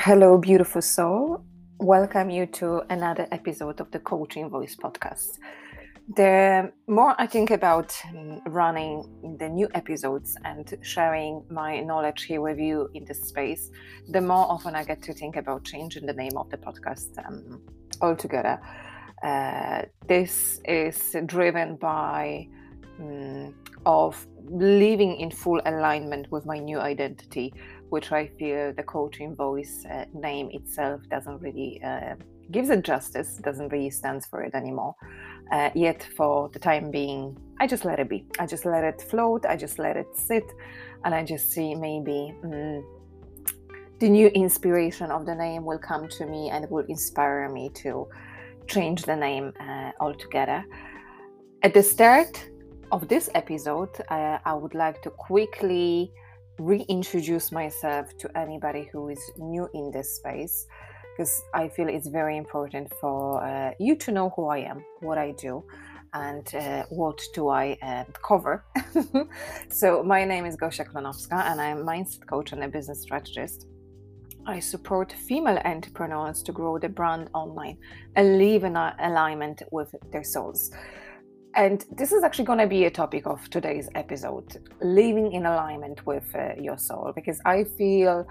Hello, beautiful soul. Welcome you to another episode of the Coaching Voice podcast. The more I think about um, running the new episodes and sharing my knowledge here with you in this space, the more often I get to think about changing the name of the podcast um, altogether. Uh, this is driven by um, of living in full alignment with my new identity, which I feel the coaching voice uh, name itself doesn't really uh, gives it justice, doesn't really stands for it anymore. Uh, yet, for the time being, I just let it be. I just let it float. I just let it sit, and I just see maybe. Mm, the new inspiration of the name will come to me and will inspire me to change the name uh, altogether. At the start, of this episode, uh, I would like to quickly reintroduce myself to anybody who is new in this space because I feel it's very important for uh, you to know who I am, what I do, and uh, what do I uh, cover. so, my name is Gosia Klonowska, and I'm a mindset coach and a business strategist. I support female entrepreneurs to grow their brand online and live in alignment with their souls. And this is actually going to be a topic of today's episode living in alignment with uh, your soul, because I feel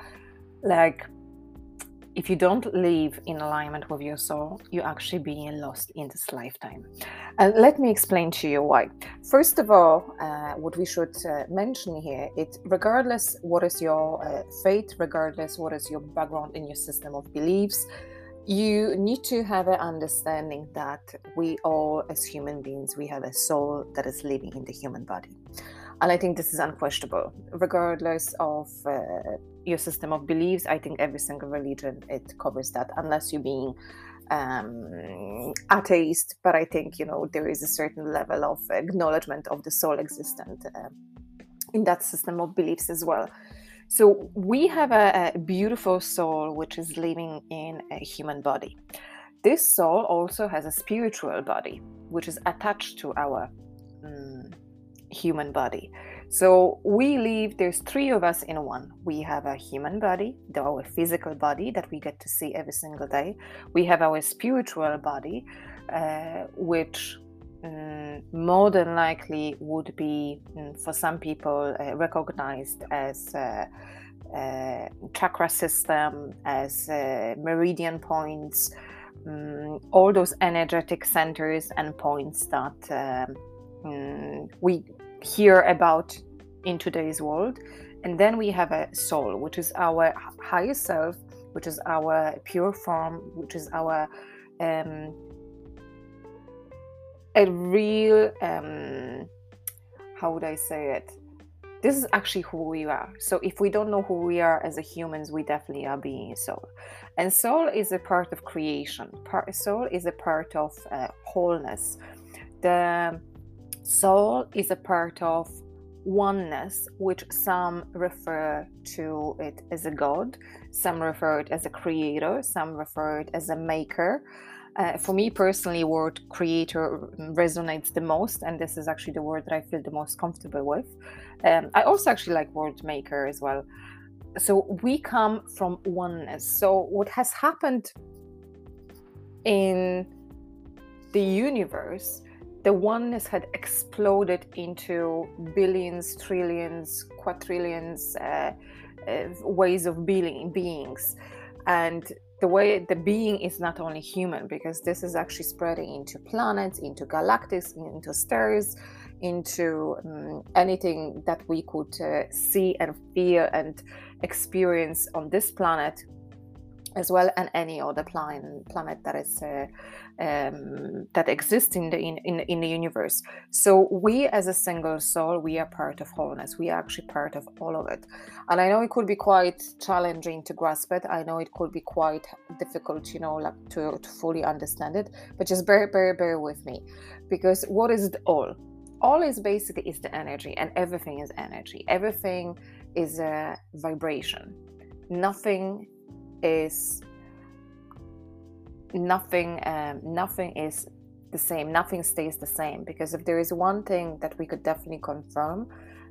like if you don't live in alignment with your soul, you're actually being lost in this lifetime. And let me explain to you why. First of all, uh, what we should uh, mention here it regardless what is your uh, faith, regardless what is your background in your system of beliefs, you need to have an understanding that we all as human beings we have a soul that is living in the human body. And i think this is unquestionable. Regardless of uh, your system of beliefs i think every single religion it covers that unless you're being um, atheist. But i think you know there is a certain level of acknowledgement of the soul existent uh, in that system of beliefs as well so we have a, a beautiful soul which is living in a human body. This soul also has a spiritual body which is attached to our um, human body. So we live, there's three of us in one. We have a human body, our physical body that we get to see every single day. We have our spiritual body, uh, which um, more than likely would be um, for some people uh, recognized as a, a chakra system as uh, meridian points um, all those energetic centers and points that um, we hear about in today's world. And then we have a soul which is our higher self which is our pure form which is our um, a real um, how would I say it? This is actually who we are. So if we don't know who we are as a humans, we definitely are being soul. And soul is a part of creation. Part, soul is a part of uh, wholeness. The soul is a part of oneness, which some refer to it as a god, some refer it as a creator, some refer it as a maker. Uh, for me personally, word creator resonates the most, and this is actually the word that I feel the most comfortable with. Um, I also actually like word maker as well. So we come from oneness. So what has happened in the universe, the oneness had exploded into billions, trillions, quadrillions uh, uh, ways of being beings, and the way the being is not only human because this is actually spreading into planets into galactics into stars into um, anything that we could uh, see and feel and experience on this planet as well and any other planet that is uh, um, that exists in the in, in, in the universe. So we as a single soul we are part of wholeness. We are actually part of all of it. And i know it could be quite challenging to grasp it. I know it could be quite difficult you know like to, to fully understand it. But just bear bear bear with me. Because what is it all? All is basically is the energy and everything is energy. Everything is a vibration. Nothing is nothing um, nothing is the same nothing stays the same because if there is one thing that we could definitely confirm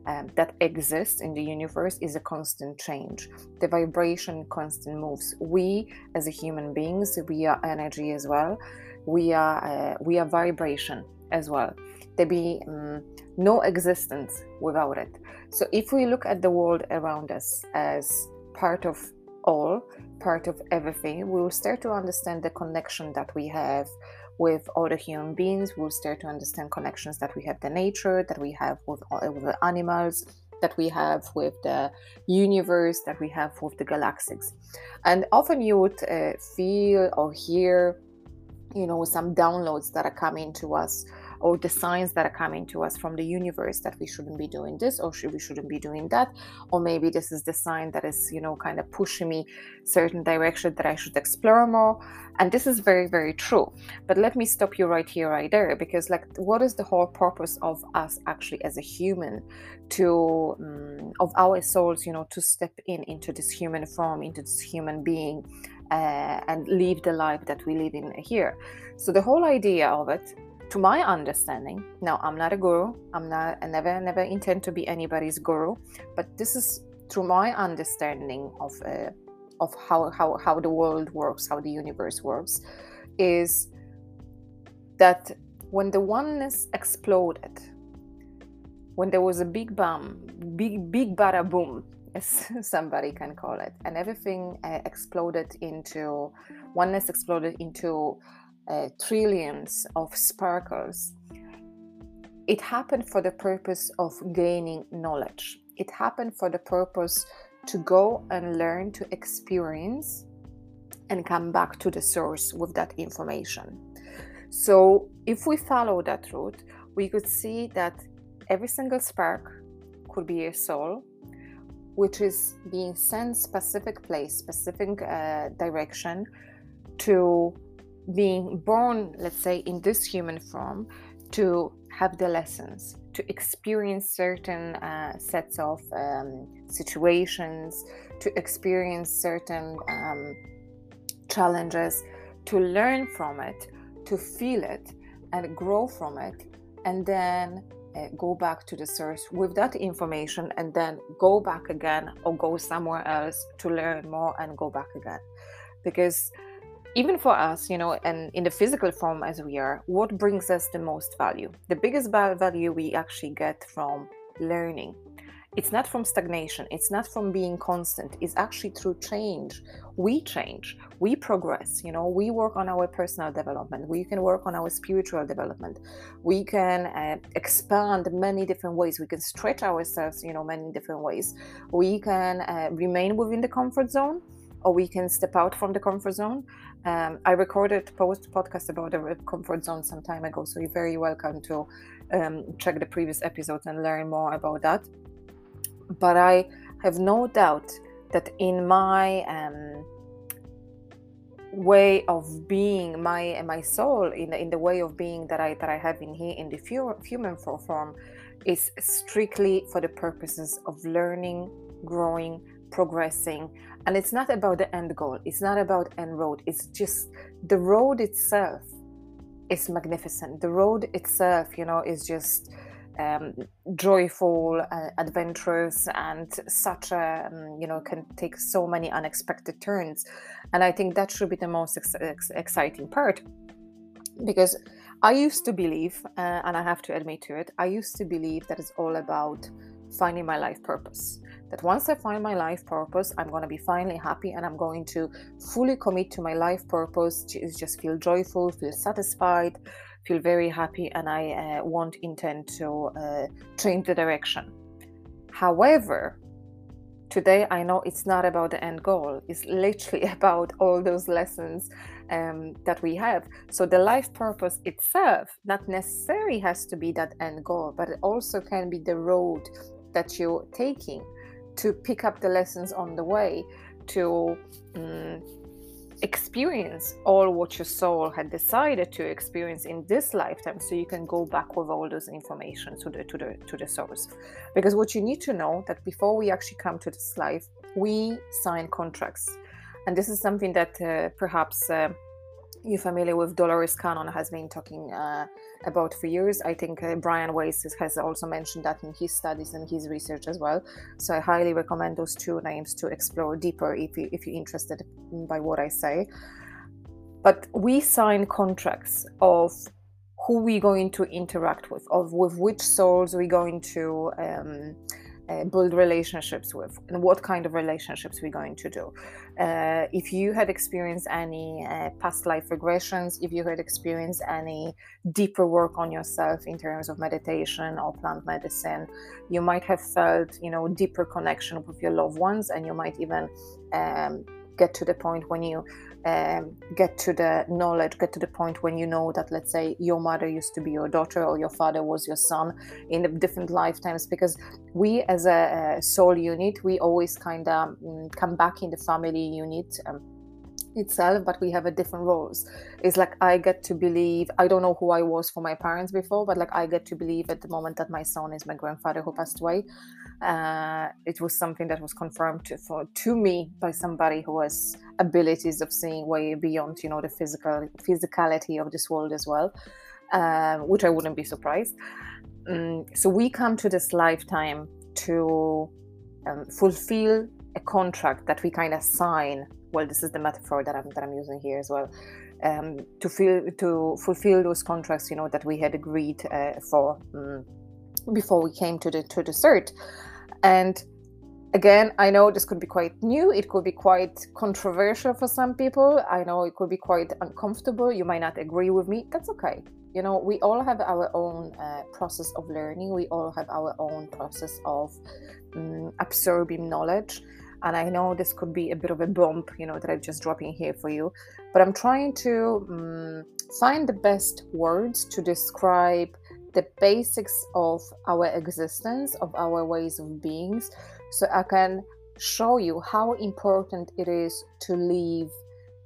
um, that exists in the universe is a constant change. The vibration constant moves. We, as a human beings, we are energy as well. We are uh, we are vibration as well. There be um, no existence without it. So if we look at the world around us as part of all, part of everything, we will start to understand the connection that we have with other human beings. We'll start to understand connections that we have the nature, that we have with, with the animals, that we have with the universe, that we have with the galaxies. And often you would uh, feel or hear, you know, some downloads that are coming to us or the signs that are coming to us from the universe that we shouldn't be doing this or should we shouldn't be doing that. Or maybe this is the sign that is you know kind of pushing me certain direction that i should explore more. And this is very very true. But let me stop you right here right there because like what is the whole purpose of us actually as a human to um, of our souls you know to step in into this human form into this human being uh, and live the life that we live in here? So the whole idea of it to my understanding now i'm not a guru. I'm not i never never intend to be anybody's guru but this is through my understanding of uh, of how, how how the world works how the universe works is that when the oneness exploded when there was a big bang big big bada boom as somebody can call it and everything uh, exploded into oneness exploded into uh, trillions of sparkles. It happened for the purpose of gaining knowledge. It happened for the purpose to go and learn to experience and come back to the source with that information. So, if we follow that route, we could see that every single spark could be a soul, which is being sent specific place, specific uh, direction to being born, let's say, in this human form to have the lessons, to experience certain uh, sets of um, situations, to experience certain um, challenges, to learn from it, to feel it, and grow from it, and then uh, go back to the source with that information, and then go back again or go somewhere else to learn more and go back again. Because even for us, you know, and in the physical form as we are, what brings us the most value? The biggest value we actually get from learning. It's not from stagnation, it's not from being constant, it's actually through change. We change, we progress, you know, we work on our personal development, we can work on our spiritual development, we can uh, expand many different ways, we can stretch ourselves, you know, many different ways, we can uh, remain within the comfort zone or we can step out from the comfort zone. Um, I recorded post podcast about the comfort zone some time ago, so you're very welcome to um, check the previous episodes and learn more about that. But I have no doubt that in my um, way of being, my my soul in the, in the way of being that I that I have in here in the human form, is strictly for the purposes of learning, growing, progressing. And it's not about the end goal. It's not about end road. It's just the road itself is magnificent. The road itself you know is just um, joyful uh, adventurous and such a um, you know can take so many unexpected turns. And i think that should be the most ex- ex- exciting part. Because i used to believe uh, and i have to admit to it i used to believe that it's all about finding my life purpose that once I find my life purpose, I'm going to be finally happy and I'm going to fully commit to my life purpose, just feel joyful, feel satisfied, feel very happy, and I uh, won't intend to uh, change the direction. However, today I know it's not about the end goal, it's literally about all those lessons um, that we have. So the life purpose itself not necessarily has to be that end goal, but it also can be the road that you're taking to pick up the lessons on the way, to um, experience all what your soul had decided to experience in this lifetime so you can go back with all those information to the to the to the source. Because what you need to know that before we actually come to this life we sign contracts. And this is something that uh, perhaps uh, you're familiar with Dolores Cannon has been talking uh, about for years. I think uh, Brian Weiss has also mentioned that in his studies and his research as well. So I highly recommend those two names to explore deeper if you if you're interested by what I say. But we sign contracts of who we're going to interact with, of with which souls we're going to. Um, uh, build relationships with and what kind of relationships we're going to do. Uh, if you had experienced any uh, past life regressions, if you had experienced any deeper work on yourself in terms of meditation or plant medicine, you might have felt, you know, deeper connection with your loved ones, and you might even um, get to the point when you um, get to the knowledge, get to the point when you know that, let's say, your mother used to be your daughter or your father was your son in different lifetimes. Because we, as a, soul unit, we always kind of um, come back in the family unit. Um, itself but we have a different roles it's like i get to believe i don't know who i was for my parents before but like i get to believe at the moment that my son is my grandfather who passed away uh, it was something that was confirmed to, for to me by somebody who has abilities of seeing way beyond you know the physical physicality of this world as well uh, which i wouldn't be surprised. Um, so we come to this lifetime to um, fulfill a contract that we kind of sign. Well this is the metaphor that i'm, that I'm using here as well. Um, to feel to fulfill those contracts you know that we had agreed uh, for. Um, before we came to the to cert. And again i know this could be quite new. It could be quite controversial for some people. I know it could be quite uncomfortable. You might not agree with me. That's okay. You know we all have our own uh, process of learning. We all have our own process of um, absorbing knowledge. And I know this could be a bit of a bump, you know, that I'm just dropping here for you, but I'm trying to um, find the best words to describe the basics of our existence, of our ways of beings, so I can show you how important it is to live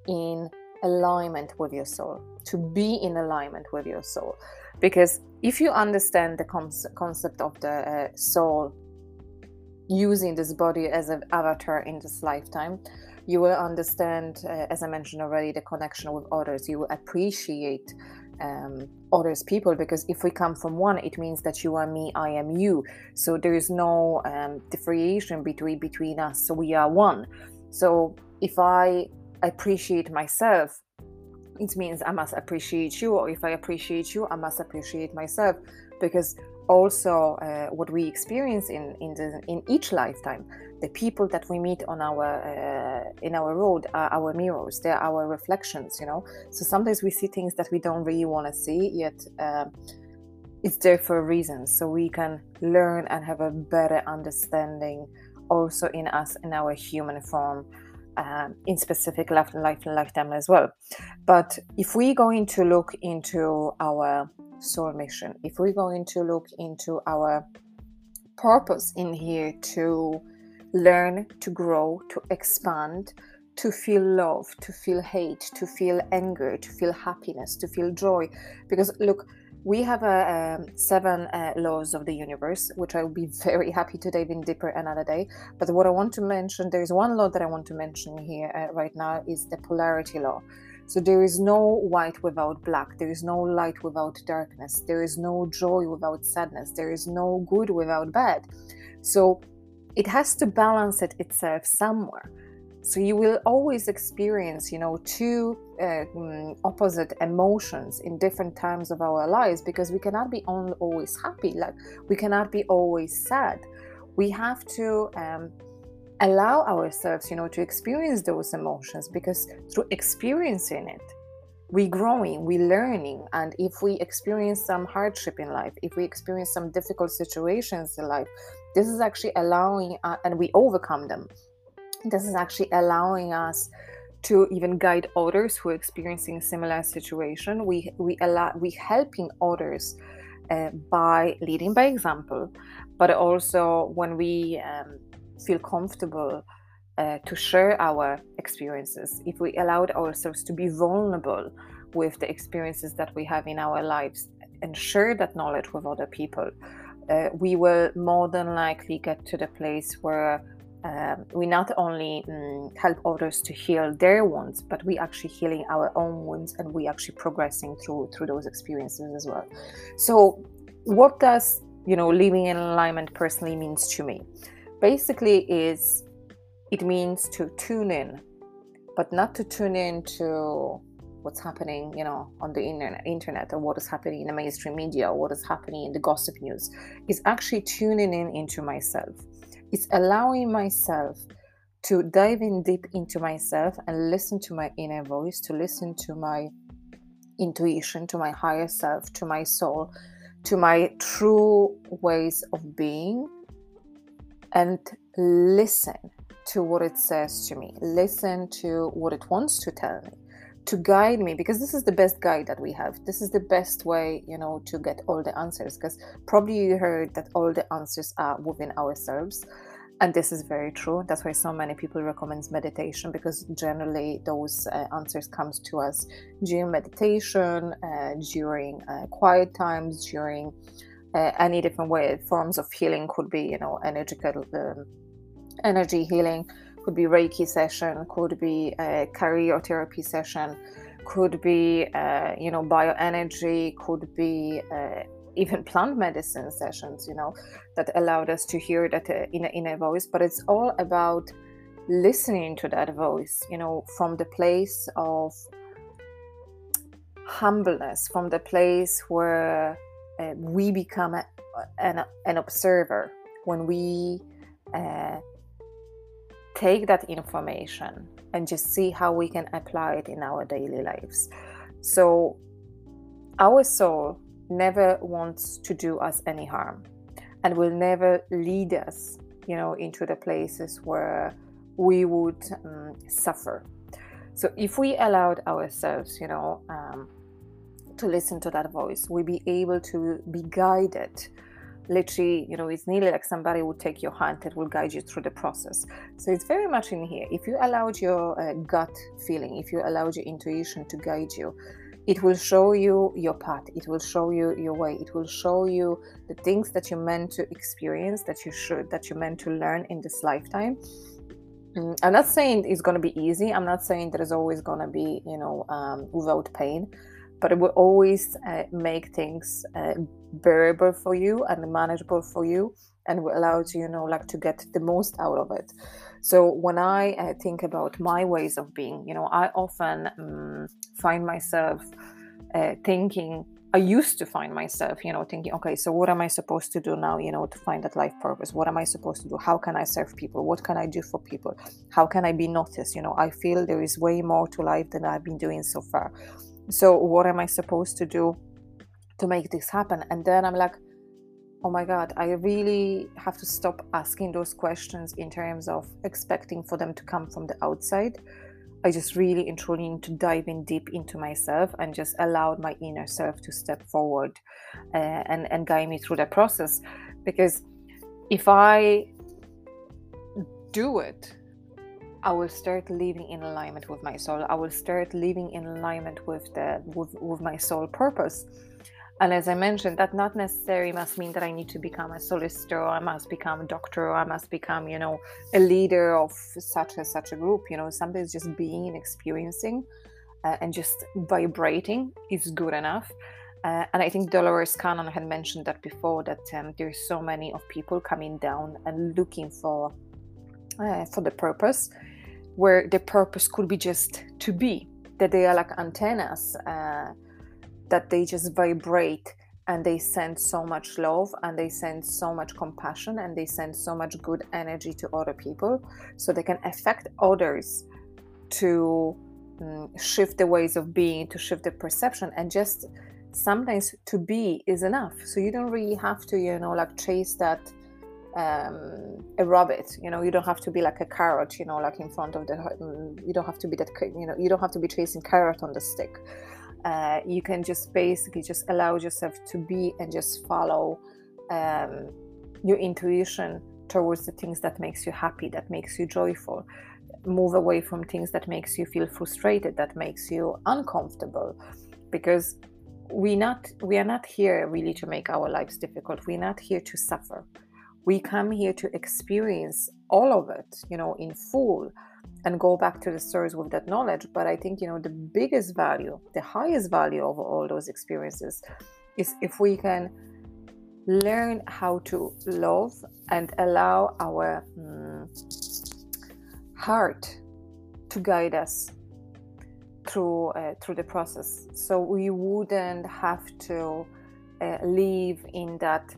in alignment with your soul, to be in alignment with your soul. Because if you understand the concept of the uh, soul using this body as an avatar in this lifetime, you will understand, uh, as I mentioned already, the connection with others. You will appreciate um, others people because if we come from one, it means that you are me, I am you. So there is no um, differentiation between between us. So we are one. So if I appreciate myself, it means I must appreciate you, or if I appreciate you, I must appreciate myself because also uh, what we experience in in, the, in each lifetime. The people that we meet on our uh, in our road are our mirrors. They're our reflections you know? So sometimes we see things that we don't really want to see yet uh, it's there for a reason. So we can learn and have a better understanding also in us in our human form um, in specific life, life lifetime as well. But if we're going to look into our soul mission, if we're going to look into our purpose in here to learn, to grow, to expand, to feel love, to feel hate, to feel anger, to feel happiness, to feel joy. Because look, we have a, um, seven uh, laws of the universe, which I will be very happy to dive in deeper another day. But what I want to mention, there's one law that I want to mention here uh, right now is the polarity law. So there is no white without black. There is no light without darkness. There is no joy without sadness. There is no good without bad. So it has to balance it itself somewhere. So you will always experience, you know, two uh, mm, opposite emotions in different times of our lives because we cannot be only always happy. Like we cannot be always sad. We have to um, allow ourselves you know to experience those emotions because through experiencing it we're growing we're learning. And if we experience some hardship in life if we experience some difficult situations in life this is actually allowing uh, and we overcome them. This is actually allowing us to even guide others who are experiencing a similar situation. We we allow we helping others uh, by leading by example but also when we um, feel comfortable uh, to share our experiences, if we allowed ourselves to be vulnerable with the experiences that we have in our lives and share that knowledge with other people, uh, we will more than likely get to the place where um, we not only um, help others to heal their wounds, but we actually healing our own wounds, and we actually progressing through through those experiences as well. So, what does you know living in alignment personally means to me? Basically, is it means to tune in, but not to tune in to what's happening, you know, on the internet, internet or what is happening in the mainstream media or what is happening in the gossip news. Is actually tuning in into myself it's allowing myself to dive in deep into myself and listen to my inner voice, to listen to my intuition, to my higher self, to my soul, to my true ways of being, and listen to what it says to me, listen to what it wants to tell me. To guide me, because this is the best guide that we have. This is the best way, you know, to get all the answers. Because probably you heard that all the answers are within ourselves and this is very true that's why so many people recommend meditation because generally those uh, answers comes to us during meditation uh, during uh, quiet times during uh, any different way forms of healing could be you know energetical um, energy healing could be reiki session could be a cryotherapy session could be uh, you know bioenergy could be uh, even plant medicine sessions, you know, that allowed us to hear that uh, in, a, in a voice. But it's all about listening to that voice, you know, from the place of humbleness, from the place where uh, we become a, an, an observer, when we uh, take that information and just see how we can apply it in our daily lives. So, our soul never wants to do us any harm and will never lead us, you know, into the places where we would um, suffer. So if we allowed ourselves, you know, um, to listen to that voice, we be able to be guided. Literally, you know, it's nearly like somebody would take your hand that will guide you through the process. So it's very much in here. If you allowed your uh, gut feeling, if you allowed your intuition to guide you, it will show you your path it will show you your way it will show you the things that you're meant to experience that you should that you're meant to learn in this lifetime mm, i'm not saying it's going to be easy i'm not saying there's always going to be you know um, without pain but it will always uh, make things uh, bearable for you and manageable for you and will allow you you know like to get the most out of it so when I uh, think about my ways of being, you know, I often um, find myself uh, thinking. I used to find myself, you know, thinking, okay, so what am I supposed to do now, you know, to find that life purpose? What am I supposed to do? How can I serve people? What can I do for people? How can I be noticed? You know, I feel there is way more to life than I've been doing so far. So what am I supposed to do to make this happen? And then I'm like, oh my god i really have to stop asking those questions in terms of expecting for them to come from the outside i just really and truly need to dive in deep into myself and just allow my inner self to step forward uh, and and guide me through that process because if i do it I will start living in alignment with my soul. I will start living in alignment with the with, with my soul purpose and as I mentioned, that not necessarily must mean that I need to become a solicitor or I must become a doctor or I must become, you know, a leader of such and such a group. You know, sometimes just being and experiencing uh, and just vibrating is good enough. Uh, and I think Dolores Cannon had mentioned that before that um, there's so many of people coming down and looking for uh, for the purpose, where the purpose could be just to be, that they are like antennas uh, that they just vibrate and they send so much love and they send so much compassion and they send so much good energy to other people. So they can affect others to um, shift the ways of being to shift the perception. And just sometimes to be is enough. So you don't really have to you know like chase that um a rabbit you know you don't have to be like a carrot you know like in front of the mm, you don't have to be that you know you don't have to be chasing carrot on the stick. Uh, you can just basically just allow yourself to be and just follow um, your intuition towards the things that makes you happy that makes you joyful. Move away from things that makes you feel frustrated that makes you uncomfortable. Because we not we are not here really to make our lives difficult. We're not here to suffer we come here to experience all of it, you know, in full and go back to the stars with that knowledge. But I think, you know, the biggest value, the highest value of all those experiences is if we can learn how to love and allow our um, heart to guide us through uh, through the process so we wouldn't have to uh, live in that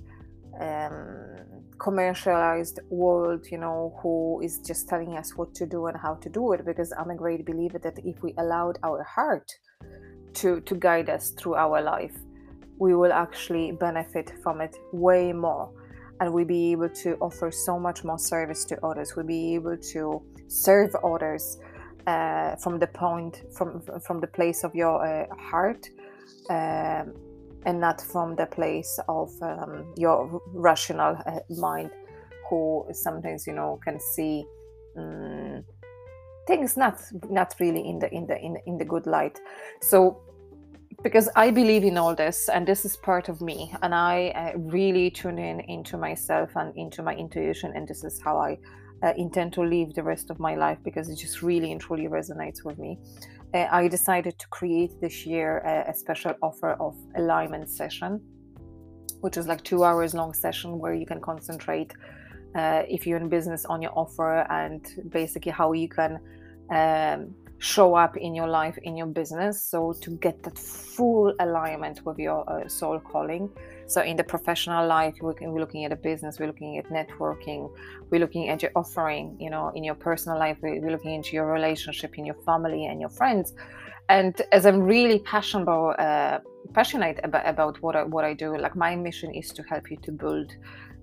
um, commercialized world you know who is just telling us what to do and how to do it because i'm a great believer that if we allowed our heart to to guide us through our life we will actually benefit from it way more. And we'll be able to offer so much more service to others. We'll be able to serve others uh, from the point from from the place of your uh, heart um, and not from the place of um, your rational uh, mind who sometimes you know can see um, things not not really in the in the in, in the good light so because I believe in all this, and this is part of me, and I uh, really tune in into myself and into my intuition, and this is how I uh, intend to live the rest of my life because it just really and truly resonates with me. Uh, I decided to create this year a, a special offer of alignment session, which is like two hours long session where you can concentrate uh, if you're in business on your offer and basically how you can um, show up in your life in your business. So to get that full alignment with your uh, soul calling so in the professional life we're, looking at a business we're looking at networking we're looking at your offering you know in your personal life we're, looking into your relationship in your family and your friends. And as i'm really passionate about uh, passionate about, about what I, what I do like my mission is to help you to build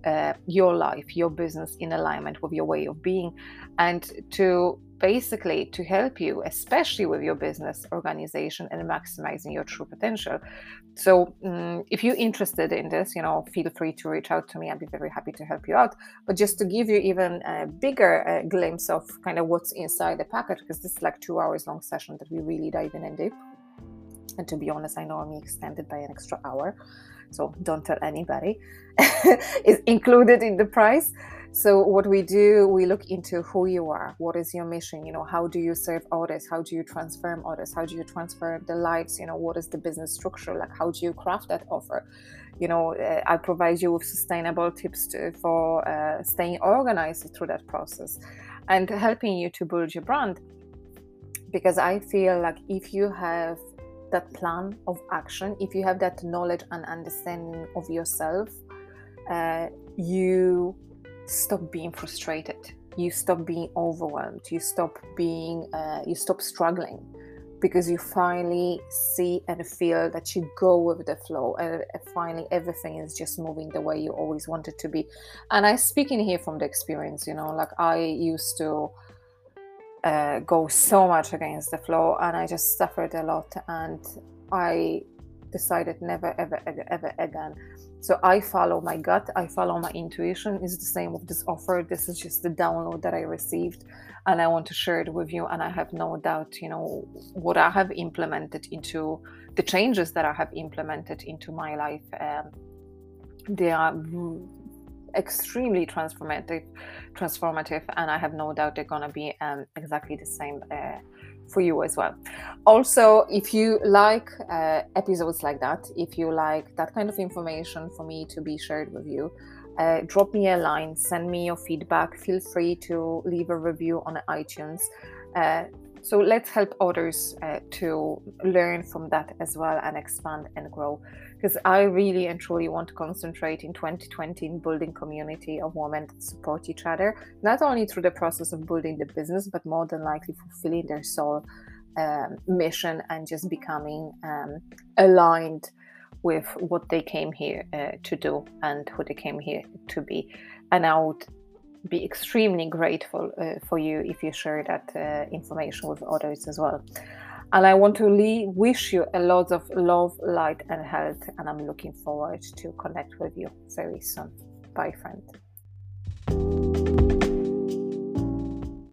uh, your life your business in alignment with your way of being. And to basically to help you, especially with your business organization and maximizing your true potential. So, um, if you're interested in this, you know, feel free to reach out to me. I'd be very happy to help you out. But just to give you even a bigger uh, glimpse of kind of what's inside the package, because this is like two hours long session that we really dive in and deep. And to be honest, I know I'm extended by an extra hour, so don't tell anybody. is included in the price. So what we do, we look into who you are, what is your mission, you know, how do you serve others, how do you transform others, how do you transfer the lives, you know, what is the business structure, like how do you craft that offer, you know, uh, I provide you with sustainable tips to, for uh, staying organized through that process, and helping you to build your brand, because I feel like if you have that plan of action, if you have that knowledge and understanding of yourself, uh, you stop being frustrated. You stop being overwhelmed. You stop being uh, you stop struggling because you finally see and feel that you go with the flow and finally everything is just moving the way you always wanted to be. And i speak in here from the experience you know like i used to uh, go so much against the flow and i just suffered a lot and i decided never ever ever ever again so I follow my gut, I follow my intuition. It's the same with this offer. This is just the download that I received, and I want to share it with you. And I have no doubt, you know, what I have implemented into the changes that I have implemented into my life. Um, they are extremely transformative, transformative, and I have no doubt they're gonna be um, exactly the same. Uh, for you as well. Also, if you like uh, episodes like that, if you like that kind of information for me to be shared with you, uh, drop me a line, send me your feedback. Feel free to leave a review on iTunes. Uh, so let's help others uh, to learn from that as well and expand and grow. Because I really and truly want to concentrate in 2020 in building community of women that support each other, not only through the process of building the business, but more than likely fulfilling their soul um, mission and just becoming um, aligned with what they came here uh, to do and who they came here to be. And I would be extremely grateful uh, for you if you share that uh, information with others as well. And I want to leave, wish you a lot of love, light, and health. And I'm looking forward to connect with you very soon. Bye, friend.